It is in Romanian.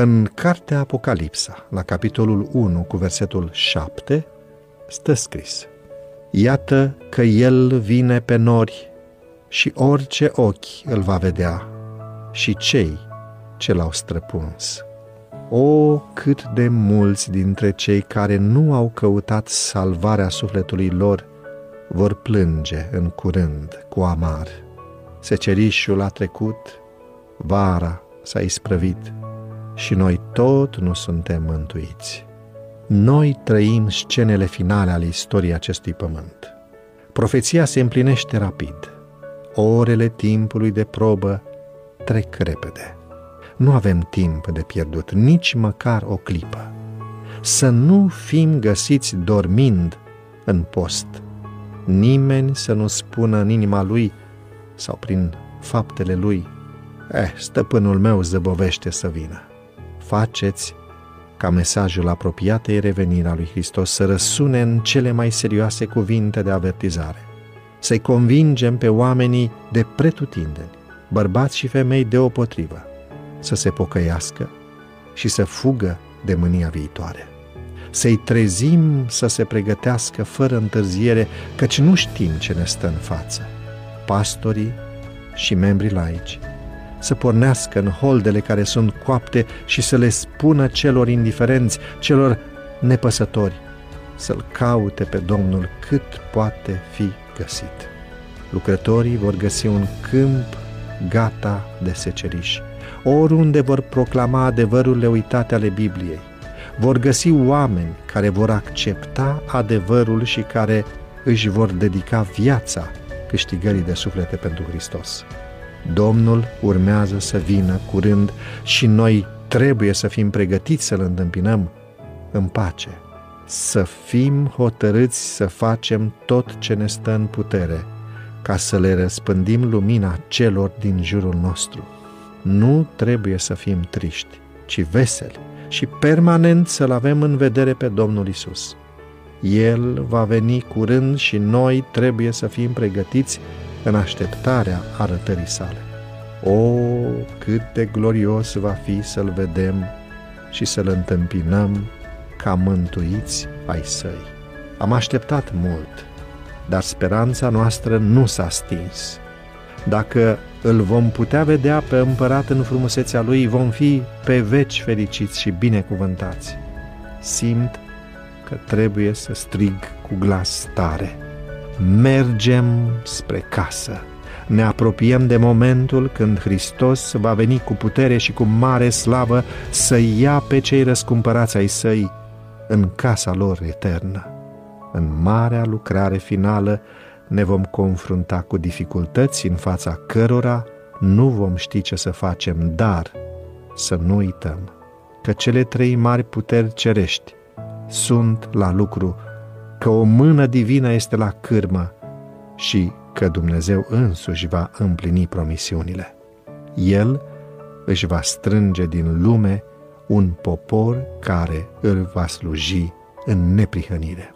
În cartea Apocalipsa, la capitolul 1 cu versetul 7, stă scris Iată că El vine pe nori și orice ochi îl va vedea și cei ce l-au străpuns. O, cât de mulți dintre cei care nu au căutat salvarea sufletului lor vor plânge în curând cu amar. Secerișul a trecut, vara s-a isprăvit și noi tot nu suntem mântuiți. Noi trăim scenele finale ale istoriei acestui pământ. Profeția se împlinește rapid. Orele timpului de probă trec repede. Nu avem timp de pierdut, nici măcar o clipă. Să nu fim găsiți dormind în post. Nimeni să nu spună în inima lui sau prin faptele lui, eh, stăpânul meu zăbovește să vină. Faceți ca mesajul apropiatei revenirea lui Hristos să răsune în cele mai serioase cuvinte de avertizare. Să-i convingem pe oamenii de pretutindeni, bărbați și femei deopotrivă, să se pocăiască și să fugă de mânia viitoare. Să-i trezim să se pregătească fără întârziere, căci nu știm ce ne stă în față. Pastorii și membrii laici să pornească în holdele care sunt coapte și să le spună celor indiferenți, celor nepăsători, să-L caute pe Domnul cât poate fi găsit. Lucrătorii vor găsi un câmp gata de seceriș. Oriunde vor proclama adevărurile uitate ale Bibliei, vor găsi oameni care vor accepta adevărul și care își vor dedica viața câștigării de suflete pentru Hristos. Domnul urmează să vină curând și noi trebuie să fim pregătiți să-L întâmpinăm în pace. Să fim hotărâți să facem tot ce ne stă în putere ca să le răspândim lumina celor din jurul nostru. Nu trebuie să fim triști, ci veseli și permanent să-L avem în vedere pe Domnul Isus. El va veni curând și noi trebuie să fim pregătiți în așteptarea arătării sale. O, cât de glorios va fi să-L vedem și să-L întâmpinăm ca mântuiți ai săi. Am așteptat mult, dar speranța noastră nu s-a stins. Dacă îl vom putea vedea pe împărat în frumusețea lui, vom fi pe veci fericiți și binecuvântați. Simt că trebuie să strig cu glas tare – mergem spre casă. Ne apropiem de momentul când Hristos va veni cu putere și cu mare slavă să ia pe cei răscumpărați ai săi în casa lor eternă. În marea lucrare finală ne vom confrunta cu dificultăți în fața cărora nu vom ști ce să facem, dar să nu uităm că cele trei mari puteri cerești sunt la lucru că o mână divină este la cârmă și că Dumnezeu însuși va împlini promisiunile. El își va strânge din lume un popor care îl va sluji în neprihănire.